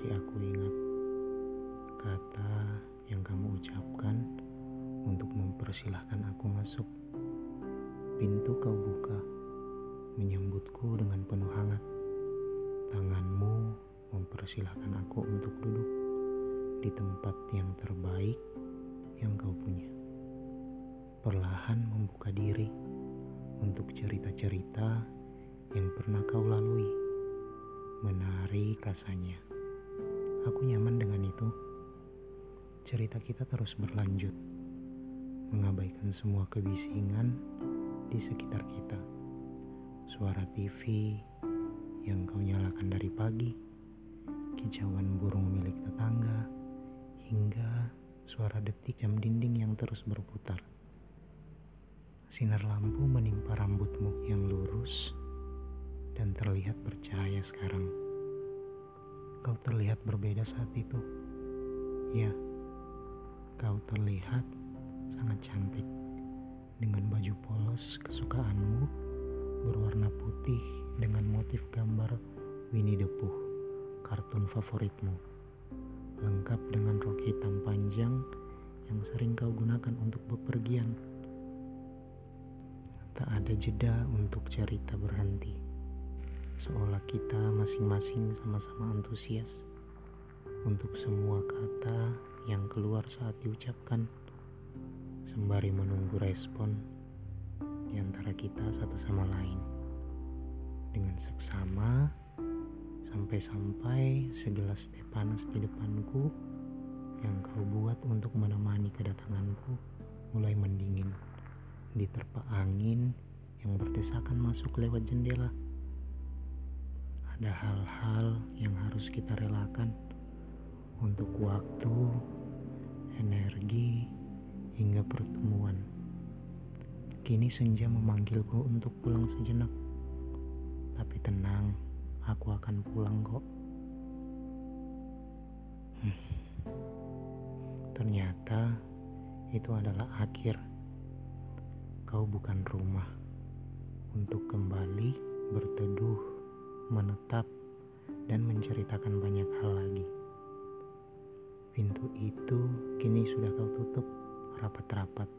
Masih aku ingat kata yang kamu ucapkan untuk mempersilahkan aku masuk. Pintu kau buka, menyambutku dengan penuh hangat. Tanganmu mempersilahkan aku untuk duduk di tempat yang terbaik yang kau punya. Perlahan membuka diri untuk cerita-cerita yang pernah kau lalui. Menarik rasanya. Aku nyaman dengan itu. Cerita kita terus berlanjut, mengabaikan semua kebisingan di sekitar kita. Suara TV yang kau nyalakan dari pagi, kicauan burung milik tetangga, hingga suara detik jam dinding yang terus berputar. Sinar lampu menimpa rambutmu yang lurus dan terlihat bercahaya sekarang. Kau terlihat berbeda saat itu. Ya, kau terlihat sangat cantik dengan baju polos kesukaanmu berwarna putih dengan motif gambar Winnie the Pooh, kartun favoritmu. Lengkap dengan rok hitam panjang yang sering kau gunakan untuk bepergian. Tak ada jeda untuk cerita berhenti seolah kita masing-masing sama-sama antusias untuk semua kata yang keluar saat diucapkan. Sembari menunggu respon di antara kita satu sama lain. Dengan seksama sampai-sampai segelas teh panas di depanku yang kau buat untuk menemani kedatanganku mulai mendingin. Diterpa angin yang berdesakan masuk lewat jendela ada hal-hal yang harus kita relakan untuk waktu, energi, hingga pertemuan. Kini senja memanggilku untuk pulang sejenak. Tapi tenang, aku akan pulang kok. Hmm. Ternyata itu adalah akhir. Kau bukan rumah untuk kembali berteduh menetap, dan menceritakan banyak hal lagi. Pintu itu kini sudah kau tutup rapat-rapat.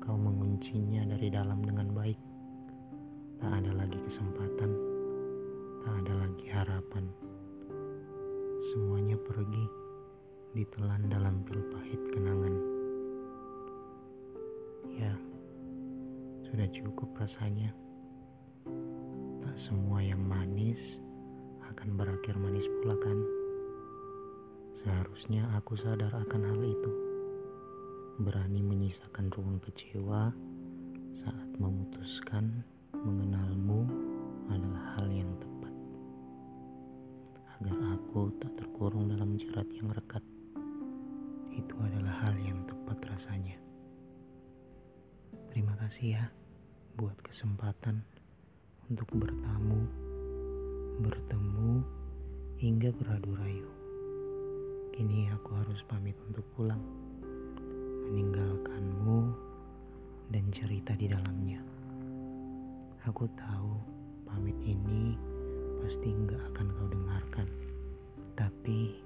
Kau menguncinya dari dalam dengan baik. Tak ada lagi kesempatan, tak ada lagi harapan. Semuanya pergi, ditelan dalam pil pahit kenangan. Ya, sudah cukup rasanya semua yang manis akan berakhir manis pula kan? Seharusnya aku sadar akan hal itu. Berani menyisakan ruang kecewa saat memutuskan mengenalmu adalah hal yang tepat. Agar aku tak terkurung dalam jerat yang rekat. Itu adalah hal yang tepat rasanya. Terima kasih ya buat kesempatan untuk bertamu, bertemu, hingga beradu rayu. Kini aku harus pamit untuk pulang, meninggalkanmu dan cerita di dalamnya. Aku tahu pamit ini pasti nggak akan kau dengarkan, tapi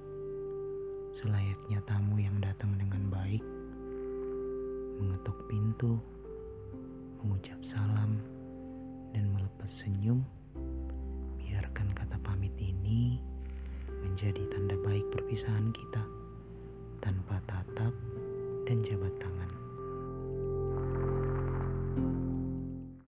selayaknya tamu yang datang dengan baik, mengetuk pintu, mengucap salam, dan melepas senyum, biarkan kata pamit ini menjadi tanda baik perpisahan kita